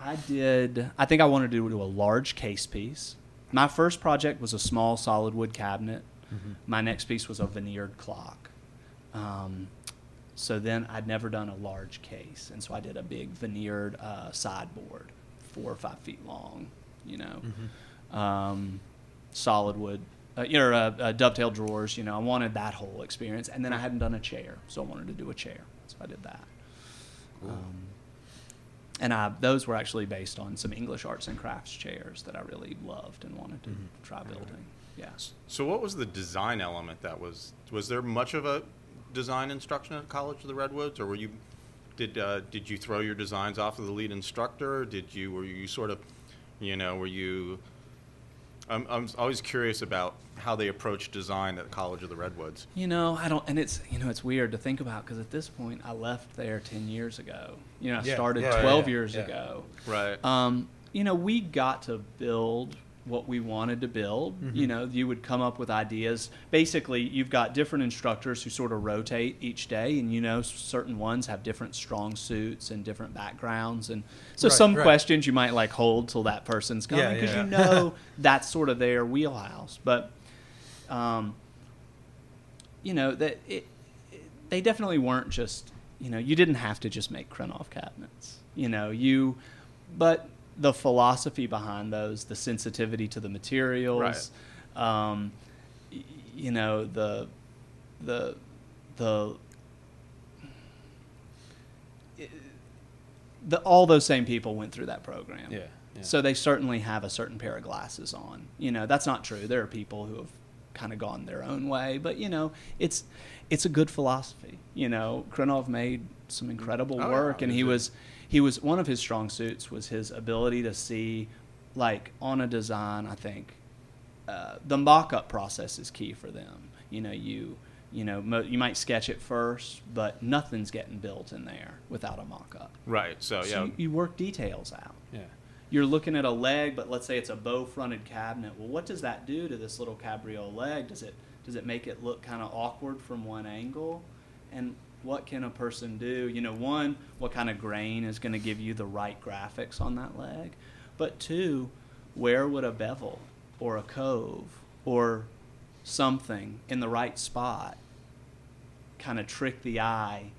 I did. I think I wanted to do a large case piece. My first project was a small solid wood cabinet. My next piece was a veneered clock. Um, so then I'd never done a large case, and so I did a big veneered uh, sideboard, four or five feet long. You know, um, solid wood, uh, you know, uh, uh, dovetail drawers. You know, I wanted that whole experience, and then I hadn't done a chair, so I wanted to do a chair, so I did that. Um, and I, those were actually based on some English arts and crafts chairs that I really loved and wanted to try building. Yes. So what was the design element that was was there much of a design instruction at College of the Redwoods or were you did uh, did you throw your designs off of the lead instructor? Did you were you sort of you know were you I'm, I'm always curious about how they approach design at College of the Redwoods. You know, I don't, and it's you know it's weird to think about because at this point I left there ten years ago. You know, I Yeah. started Yeah, yeah, twelve yeah, years yeah. ago. Right. Um, you know, we got to build what we wanted to build. You know, you would come up with ideas. Basically, you've got different instructors who sort of rotate each day, and you know, certain ones have different strong suits and different backgrounds, and so Right, some right. questions you might like hold till that person's coming Yeah, because (laughs) yeah. you know that's sort of their wheelhouse. But, um, you know that it, it, they definitely weren't just you know you didn't have to just make Krenov cabinets. You know you, but the philosophy behind those, the sensitivity to the materials, um, y- you know the the the the all those same people went through that program. Yeah, yeah. So they certainly have a certain pair of glasses on. You know, that's not true. There are people who have kind of gone their own way, but you know, it's it's a good philosophy. You know, Krenov made some incredible Oh, work, yeah. and he was he was one of his strong suits was his ability to see, like on a design. I think uh, the mock-up process is key for them. You know, you you know mo- you might sketch it first, but nothing's getting built in there without a mock-up. right. So So yeah. you, you work details out Yeah. you're looking at a leg, but let's say it's a bow fronted cabinet. Well, what does that do to this little cabriole leg? Does it does it make it look kind of awkward from one angle? And what can a person do? You know, one, what kind of grain is going to give you the right graphics on that leg? But two, where would a bevel or a cove or something in the right spot kind of trick the eye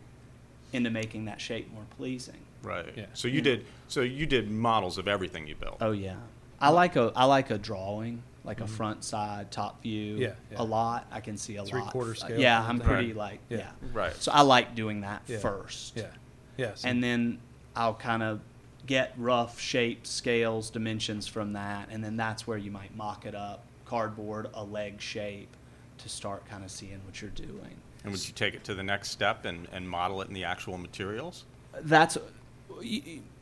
into making that shape more pleasing? Right. Yeah. So you did. So you did models of everything you built. Oh yeah, I like a I like a drawing, like a front side, top view. Mm-hmm. Yeah, yeah. a lot. I can see a lot. Three-quarter Uh, scale Yeah, I'm pretty Right. like Yeah. yeah. Right. So I like doing that Yeah. first. Yeah. Yeah. so- And then I'll kind of get rough shapes, scales, dimensions from that, and then that's where you might mock it up, cardboard, a leg shape, to start kind of seeing what you're doing. And would you take it to the next step and, and model it in the actual materials? That's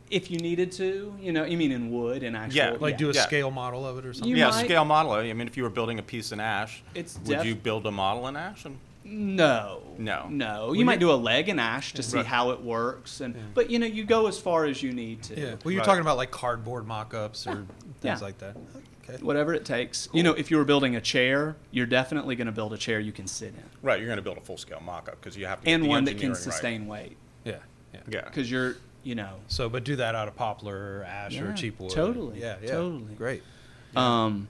if you needed to, you know, you mean in wood and actual. Yeah, like do a Yeah. scale model of it or something. You yeah, might- scale model. I mean, if you were building a piece in ash, It's would def- you build a model in ash? And, No. No. No. You Well, might you- do a leg in ash to see Right. how it works and but you know, you go as far as you need to. Yeah. Well, you're Right. talking about like cardboard mock-ups or things Yeah. like that. Okay. Whatever it takes. You know, if you were building a chair, you're definitely going to build a chair you can sit in right, you're going to build a full scale mock up because you have to get and the one that can engineering right. sustain weight Yeah. Yeah. Yeah. cuz you're, you know, So, but do that out of poplar or ash or cheap wood. totally, Yeah. Yeah. totally. Great. Um,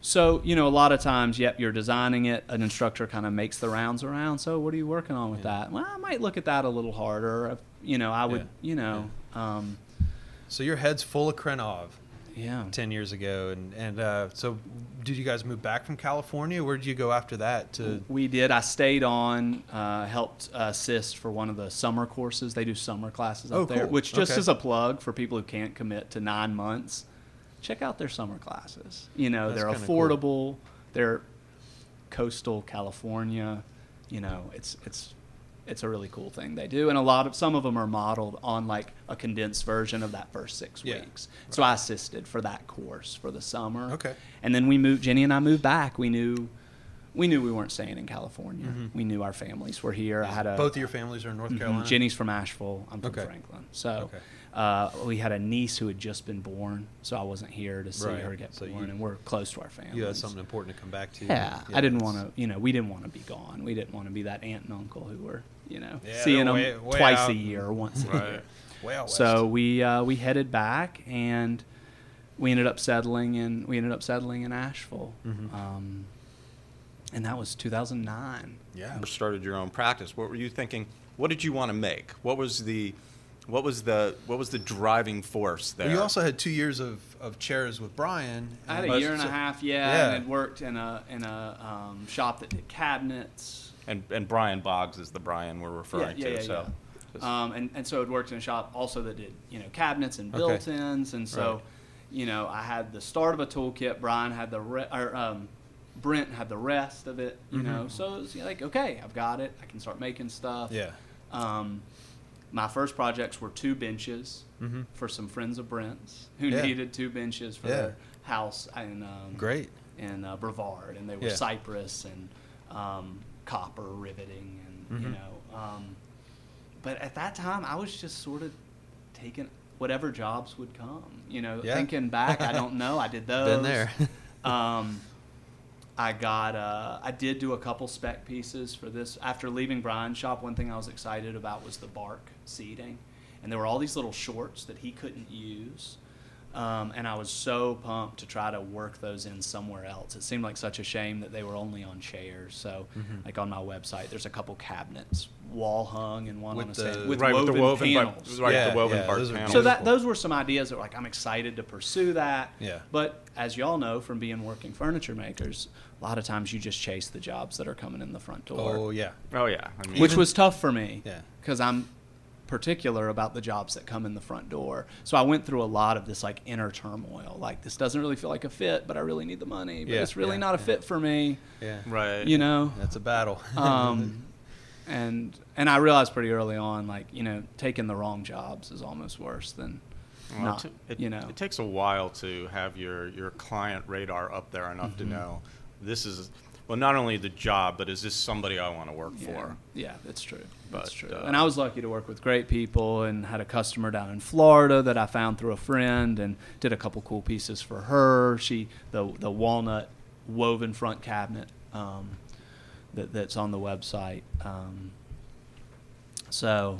so you know, a lot of times, yep, you're designing it. An instructor kind of makes the rounds around. So, what are you working on with Yeah. that? Well, I might look at that a little harder. You know, I would, Yeah. you know, um, So your head's full of Krenov yeah. ten years ago, and and uh, so did you guys move back from California? Where did you go after that? To We did. I stayed on, uh, helped assist for one of the summer courses. They do summer classes up Oh, there, which just Okay. as a plug for people who can't commit to nine months, check out their summer classes. You know, That's they're kinda cool. affordable. They're coastal California. You know, it's it's it's a really cool thing they do, and a lot of some of them are modeled on like a condensed version of that first six Yeah. weeks. So I assisted for that course for the summer. Okay. And then we moved. Jenny and I moved back. We knew we knew we weren't staying in California. We knew our families were here. I had a Mm-hmm. Both of your families are in North Mhm. Carolina. Jenny's from Asheville. I'm from Okay. Franklin. So Okay. uh, we had a niece who had just been born, so I wasn't here to see Right. her get So born, you- and we're close to our family. You had something important to come back to. Yeah, I didn't want to. You know, we didn't want to be gone. We didn't want to be that aunt and uncle who were, you know, Yeah, seeing them way- way twice out. a year or once a year. West. So we uh, we headed back, and we ended up settling in. We ended up settling in Asheville, Mhm. um, and that was 2009. yeah. You started your own practice. What were you thinking? What did you want to make? What was the what was the what was the driving force there? Well, you also had two years of, of chairs with Brian. I had a year and a half, yeah, yeah. and had worked in a in a um, shop that did cabinets. and and Brian Boggs is the Brian we're referring yeah, yeah, to. yeah, so yeah. Um, and and so it worked in a shop also that did you know cabinets and built-ins, okay. and so Right. you know I had the start of a toolkit. Brian had the re- or um, Brent had the rest of it. You Mhm. know, so it was like okay, I've got it. I can start making stuff. Yeah. Um, my first projects were two benches Mhm. for some friends of Brent's who Yeah. needed two benches for Yeah. their house in um, Great. in uh, Brevard, and they were Yeah. cypress and um, copper riveting, and you Mhm. know. Um, but at that time, I was just sort of taking whatever jobs would come. You know, thinking back, I don't (laughs) know. I did those. Been there. (laughs) I got. Uh, I did do a couple spec pieces for this. After leaving Brian's shop, one thing I was excited about was the bark seating, and there were all these little shorts that he couldn't use. Um, and I was so pumped to try to work those in somewhere else. It seemed like such a shame that they were only on chairs. So, Mhm. like on my website, there's a couple cabinets, wall hung, and one With on a stand the- with right woven, with the woven bar- panels. right Yeah, the woven yeah, bark those are panels. So that those were some ideas that were like I'm excited to pursue that. Yeah. But as y'all know from being working furniture makers, a lot of times you just chase the jobs that are coming in the front door, Oh yeah. oh yeah, I mean, which Even- was tough for me. Yeah. Because I'm particular about the jobs that come in the front door. So I went through a lot of this like inner turmoil. Like this doesn't really feel like a fit, but I really need the money. But Yeah, it's really yeah, not a yeah. fit for me. Yeah. right. You know. That's a battle. (laughs) um, and and I realized pretty early on, like you know, taking the wrong jobs is almost worse than Well, not. it, it, you know, it takes a while to have your your client radar up there enough to Mhm. know this is well not only the job, but is this somebody I want to work yeah, for? Yeah, that's true. That's true. uh, and I was lucky to work with great people and had a customer down in Florida that I found through a friend and did a couple cool pieces for her. She the the walnut woven front cabinet um, that that's on the website. Um, so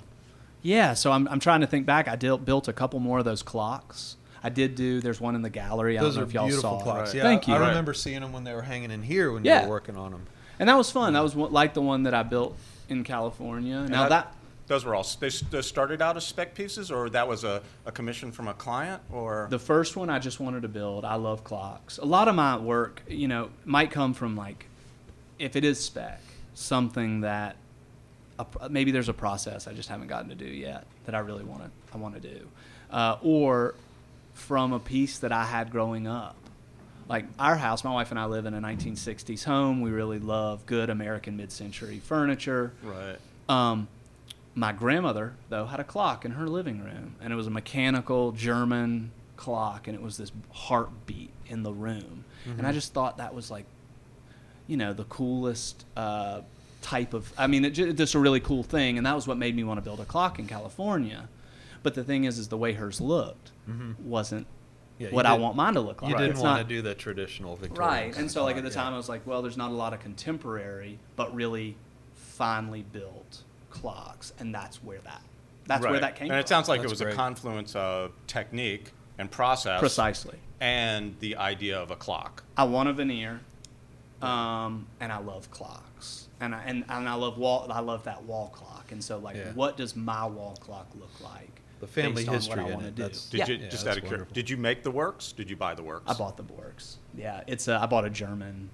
yeah, so I'm I'm trying to think back. I did, built a couple more of those clocks. I did do. There's one in the gallery. I don't know if y'all beautiful saw. clocks. it. Yeah. Thank you. I Right. remember seeing them when they were hanging in here when you were working on them. And that was fun. That was one, like the one that I built in California. And now that those were all they, they started out as spec pieces, or that was a, a commission from a client, or The first one I just wanted to build. I love clocks. A lot of my work, you know, might come from like, if it is spec, something that a, maybe there's a process I just haven't gotten to do yet that I really want to I want to do, uh, or from a piece that I had growing up. Like our house, my wife and I live in a 1960s home. We really love good American mid-century furniture. right. Um, my grandmother, though, had a clock in her living room, and it was a mechanical German clock, and it was this heartbeat in the room. And I just thought that was like, you know, the coolest uh, type of. I mean, it ju- just a really cool thing, and that was what made me want to build a clock in California. But the thing is, is the way hers looked Mhm. wasn't Yeah, what I didn't- want mine to look like. You didn't It's want not- to do the traditional Victorian. Right. And so, like, at the clock, time, I was like, well, there's not a lot of contemporary, but really finely built clocks. And that's where that, that's where that came And from. And it sounds like it was great. a confluence of technique and process, Precisely. and the idea of a clock. I want a veneer, um, and I love clocks. And I, and, and I love wall. I love that wall clock. And so, like, Yeah. what does my wall clock look like? The family based on history what I in wanna it, do. that's- Did yeah. you Yeah, just that's out of cur- wonderful. Did you make the works? Did you buy the works? I bought the works. Yeah, it's a, I bought a German,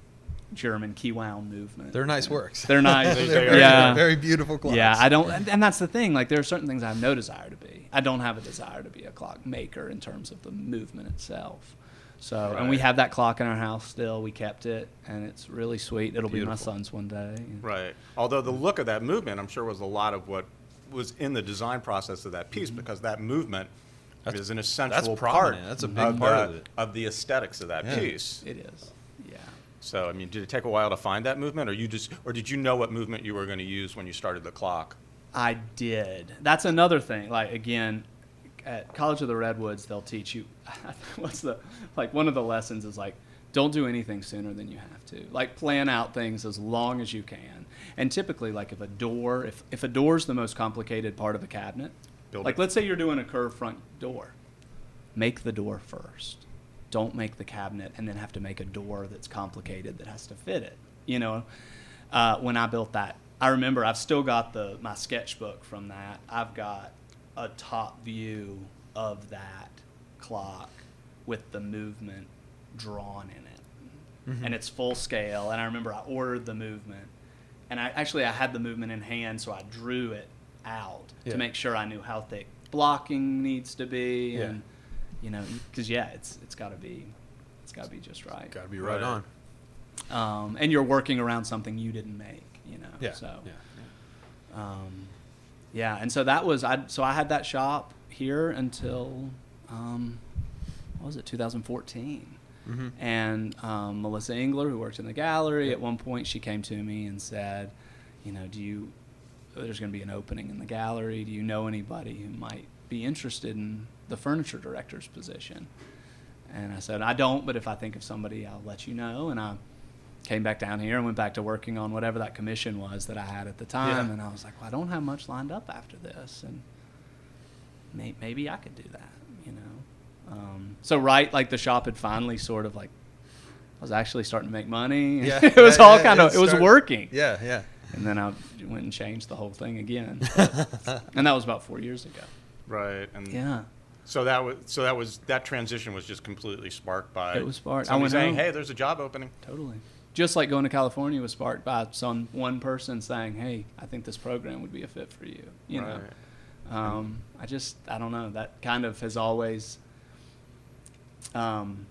German key wound movement. They're nice works. They're nice. (laughs) They- They're very, are. yeah. very beautiful clocks. Yeah, I don't, and, and that's the thing. Like, there are certain things I have no desire to be. I don't have a desire to be a clock maker in terms of the movement itself. So, and we Right. have that clock in our house still. We kept it, and it's really sweet. It'll be my Beautiful. son's one day. Right. Although the look of that movement, I'm sure, was a lot of what was in the design process of that piece, mm-hmm. because that movement That's- is an essential part. That's a big of, part the, of it. of the aesthetics of that Yeah. piece. It is. Yeah. So I mean, did it take a while to find that movement, or you just, or did you know what movement you were going to use when you started the clock? I did. That's another thing. Like again, at College of the Redwoods, they'll teach you. (laughs) What's the like? One of the lessons is like, don't do anything sooner than you have to. Like plan out things as long as you can. And typically, like if a door, if if a door's the most complicated part of a cabinet, Build like it. let's say you're doing a curved front door, make the door first. Don't make the cabinet and then have to make a door that's complicated that has to fit it. You know, uh, when I built that, I remember I've still got the my sketchbook from that. I've got a top view of that clock with the movement drawn in it, and it's full scale. And I remember I ordered the movement, and I actually I had the movement in hand, so I drew it out Yeah. to make sure I knew how thick blocking needs to be, Yeah. and you know, because yeah, it's it's got to be it's got to be just right. Got to be right, Right. on. Um, and you're working around something you didn't make, you know. Yeah. So, yeah. um, yeah, and so that was I. So I had that shop here until um, what was it, 2014. Mm-hmm. And um, Melissa Engler, who worked in the gallery, at one point she came to me and said, you know, do you? There's going to be an opening in the gallery. Do you know anybody who might be interested in the furniture director's position? And I said, I don't, but if I think of somebody, I'll let you know. And I came back down here and went back to working on whatever that commission was that I had at the time. Yeah. And I was like, well, I don't have much lined up after this. And may, maybe I could do that? Um, so, right, like the shop had finally sort of like, I was actually starting to make money. (laughs) Yeah, it was yeah, all yeah, kind of, it it was started- working. Yeah, yeah. And then I went and changed the whole thing again. But- (laughs) and that was about four years ago. Right. And Yeah. So that was so that was that transition was just completely sparked by It was sparked. I somebody went saying, home. "Hey, there's a job opening." Totally. Just like going to California was sparked by some one person saying, "Hey, I think this program would be a fit for you." You know, Right. um, I just I don't know. That kind of has always. Um,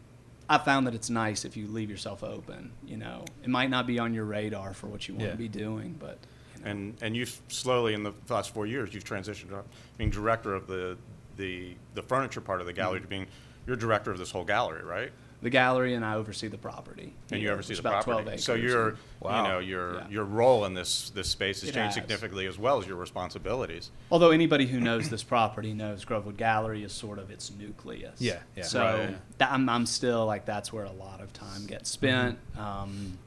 I found that it's nice if you leave yourself open. You know, it might not be on your radar for what you want Yeah. to be doing, but you know. And and you've slowly in the last four years you've transitioned from being director of the the the furniture part of the gallery to being you're director of this whole gallery, right? The gallery and I oversee the property. And you oversee It's the about property. 12 acres. so your Wow. you know your Yeah. your role in this this space has It changed has. significantly as well as your responsibilities. Although anybody who knows this property knows Grovewood Gallery is sort of its nucleus. Yeah, yeah. So Right. that, I'm, I'm still like that's where a lot of time gets spent. Um,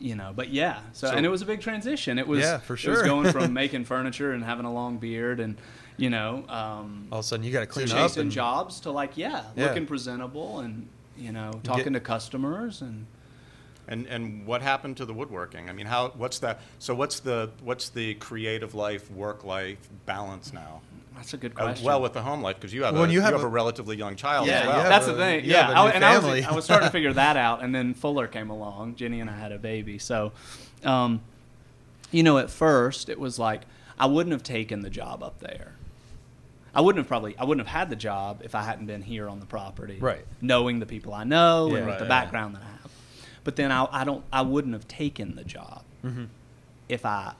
you know, but yeah. So, So- and it was a big transition. It was Yeah, for It was sure. going from (laughs) making furniture and having a long beard and you know um, All of a sudden, you got to clean up chasing and jobs to like yeah, Yeah. looking presentable and you know talking to customers and And and what happened to the woodworking? I mean, how what's that? So what's the what's the creative life work life balance now? that's a good Uh, question. well, with the home life because you have When a you you have, have a, a- relatively young child Yeah, as well. you that's a- the thing. Yeah, have a I, new and I was. I was starting to (laughs) figure that out, and then Fuller came along. Jenny and I had a baby, so, um, you know, at first it was like I wouldn't have taken the job up there. I wouldn't have probably I wouldn't have had the job if I hadn't been here on the property, Right. Knowing the people I know Yeah. and with the Right. background that I have. But then I, I don't I wouldn't have taken the job Mhm. if I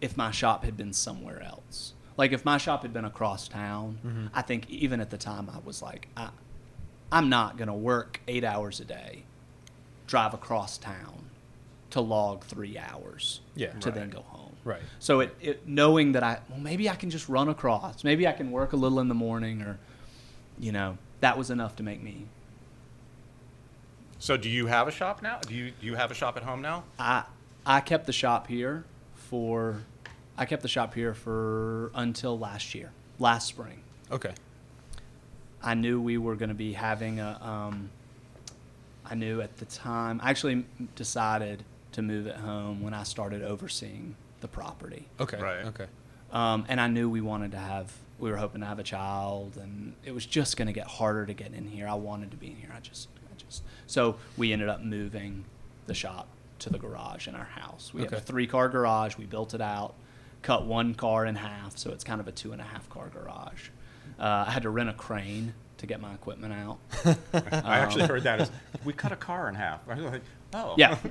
if my shop had been somewhere else. Like if my shop had been across town, Mhm. I think even at the time I was like, I, I'm not gonna work eight hours a day, drive across town to log three hours Yeah. to then go home. Right. So it, it knowing that I well maybe I can just run across, maybe I can work a little in the morning or, you know, that was enough to make me. So do you have a shop now? Do you do you have a shop at home now? I I kept the shop here for, I kept the shop here for until last year, last spring. Okay. I knew we were going to be having a. Um, I knew at the time. I actually decided to move it home when I started overseeing the property, Okay. Right. Okay. um, and I knew we wanted to have. We were hoping to have a child, and it was just going to get harder to get in here. I wanted to be in here. I just, I just. So we ended up moving the shop to the garage in our house. We have a three-car garage. We built it out, cut one car in half, so it's kind of a two and a half car garage. Uh, I had to rent a crane to get my equipment out. (laughs) I actually Um, heard that as we cut a car in half. I was like, oh. Yeah. (laughs)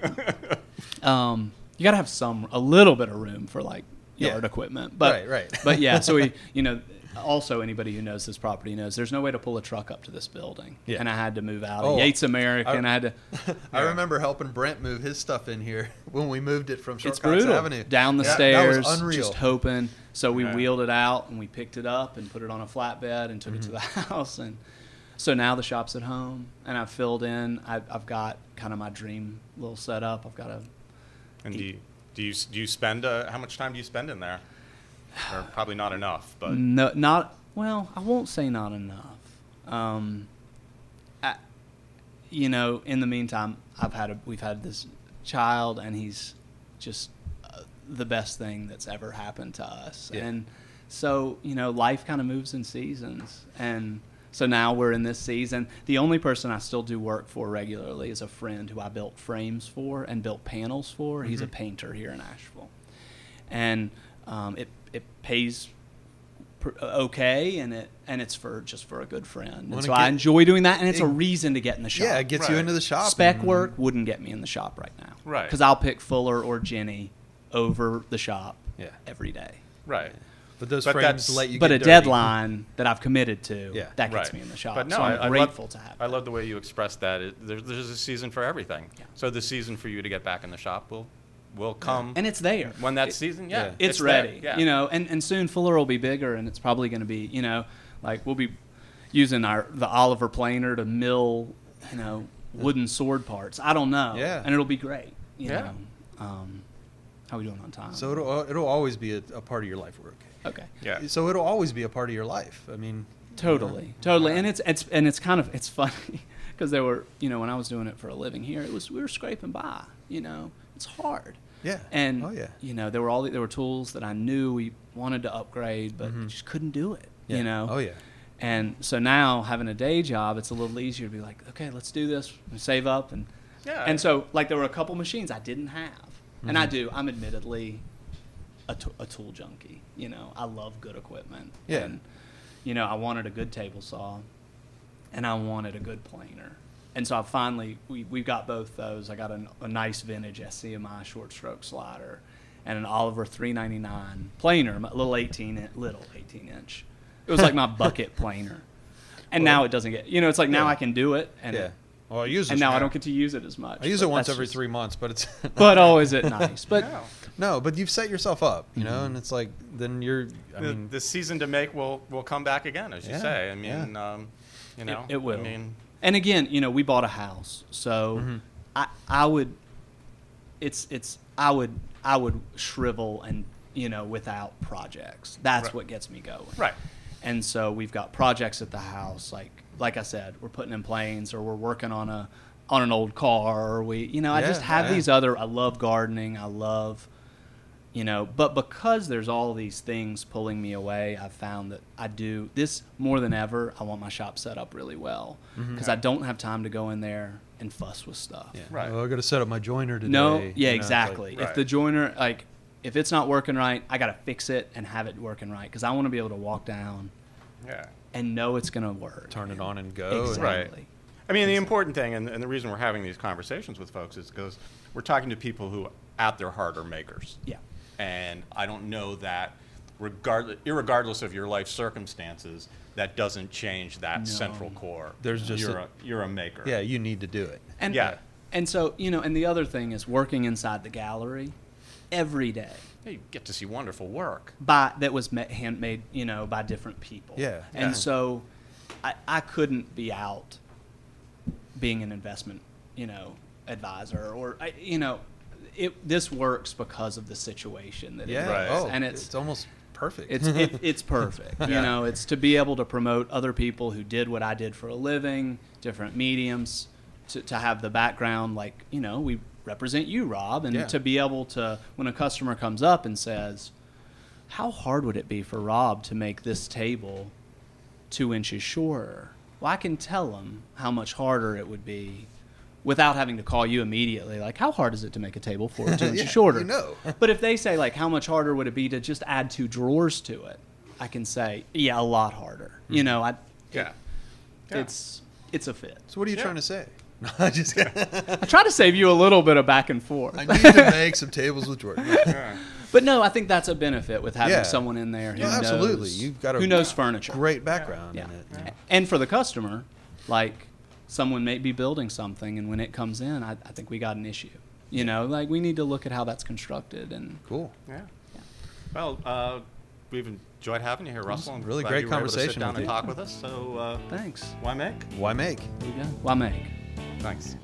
Um, you got to have some, a little bit of room for like Yeah. yard equipment. But, Right, right. but yeah, so we, (laughs) you know, also anybody who knows this property knows there's no way to pull a truck up to this building. Yeah. And I had to move out Oh, of Yates American. I- I, had to. (laughs) I remember helping Brent move his stuff in here (laughs) when we moved it from It's Short Cox brutal. Avenue Down the Yeah, stairs, That was unreal. just hoping. So we Yeah. wheeled it out and we picked it up and put it on a flatbed and took it to mm-hmm. the house. And so now the shop's at home and I've filled in. I've, I've got kind of my dream little setup. I've got a And do you, do you do you spend uh, how much time do you spend in there? Or probably not enough, but no, not well. I won't say not enough. Um, I, you know, in the meantime, I've had a we've had this child, and he's just uh, the best thing that's ever happened to us. Yeah. And so, you know, life kind of moves in seasons, and so now we're in this season. The only person I still do work for regularly is a friend who I built frames for and built panels for. He's a painter here in Asheville, and um, it it pays pr- okay, and it and it's for just for a good friend. And Wanna so I enjoy doing that, and it's a reason to get in the shop. yeah it gets you into the shop Spec and- work wouldn't get me in the shop right now, Right. Because I'll pick Fuller or Jenny over the shop Yeah. every day. right. But those But frames let you but get a dirty. deadline that I've committed to, Yeah. that gets right. me in the shop. But no, so I'm I, I grateful love, to have. I that. love the way you expressed that. It, there, there's a season for everything. Yeah. So the season for you to get back in the shop will will come and it's there. when that It- season. Yeah, yeah. it's, there, ready. Yeah. You know, and, and soon Fuller will be bigger, and it's probably going to be, you know, like we'll be using our the Oliver planer to mill, you know, wooden sword parts. I don't know. Yeah. and it'll be great. You Yeah. know, um, how are we doing on time? so it'll, uh, it'll always be a, a part of your life work okay. Yeah. so it'll always be a part of your life i mean Totally, totally, and it's it's and it's kind of it's funny (laughs) because there were you know when I was doing it for a living here, it was we were scraping by. You know, it's hard. yeah And oh yeah you know there were all the, there were tools that I knew we wanted to upgrade, but Mhm. just couldn't do it. yeah. You know. oh yeah And so now having a day job, it's a little easier to be like, okay, let's do this, and save up, and Yeah. and so like there were a couple machines I didn't have, and I Mhm. do. I'm admittedly a, t- a tool junkie. You know, I love good equipment. Yeah. And you know, I wanted a good table saw, and I wanted a good planer. And so I finally we we got both those. I got a, a nice vintage SCMI short stroke slider, and an Oliver 399 planer, a little 18 in, little 18 inch. It was like my (laughs) bucket planer. And Well, now it doesn't get, you know, it's like now yeah. I can do it, and yeah well i use it, and this now I don't get to use it as much. i use it once every just- three months but it's (laughs) But oh, is it nice? But No. no but you've set yourself up you know Mhm. and it's like then you're i the, mean the season to make will will come back again, as you Yeah, say. I yeah. mean, um, you know, it will. I mean, and again, you know, we bought a house, so Mhm. I I would, it's it's I would I would shrivel and you know without projects. That's Right. what gets me going. right. And so we've got projects at the house, like like I said, we're putting in planes or we're working on a on an old car or we you know, I just have yeah. these other I love gardening, I love you know, but because there's all these things pulling me away, I've found that I do this more than ever. I want my shop set up really well mm-hmm. because I don't have time to go in there and fuss with stuff. yeah Right. well, i gotta set up my joiner today No, you yeah, know, it's like- exactly. Right. If the joiner like if it's not working right, I got to fix it and have it working right because I want to be able to walk down Yeah. And know it's going to work. turn it on and go Exactly. Right. I mean, the important thing, and, and the reason we're having these conversations with folks is because we're talking to people who, at their heart, are makers. Yeah. And I don't know that, regardless, irregardless of your life circumstances, that doesn't change that No. central core. There's just you're a- a, you're a maker. yeah you need to do it And Yeah. and so, you know, and the other thing is working inside the gallery every day Yeah, You get to see wonderful work. by that was ma- handmade, you know, by different people. Yeah. And Yeah. so I, I couldn't be out being an investment, you know, advisor or I, you know, it this works because of the situation that yeah it Right. is. oh and it's it's almost perfect it's it, (laughs) it's perfect. You know, it's to be able to promote other people who did what I did for a living, different mediums, to, to have the background like you know we represent you, Rob, and Yeah. to be able to when a customer comes up and says, "How hard would it be for Rob to make this table two inches shorter?" Well, I can tell them how much harder it would be. Without having to call you immediately, like how hard is it to make a table four two (laughs) inches Yeah, shorter? you know. (laughs) But if they say like how much harder would it be to just add two drawers to it, I can say yeah, a lot harder. You hmm. know, I Yeah. Yeah. it's it's a fit. so what are you Yeah. trying to say no, (laughs) I just I try to save you a little bit of back and forth. I need to make some tables with Jordan. (laughs) But no, I think that's a benefit with having Yeah. someone in there who Yeah, absolutely. knows You've got a who knows furniture. Great background Yeah. in it. Yeah. And for the customer, like someone may be building something, and when it comes in, I, I think we got an issue. You know, like we need to look at how that's constructed and Cool. Yeah. Well, uh, we've enjoyed having you here, Russell. and really glad great you were able to sit conversation down with and you. talk with us. So, uh, thanks. why make? Why make? There we go. Why make? Thanks.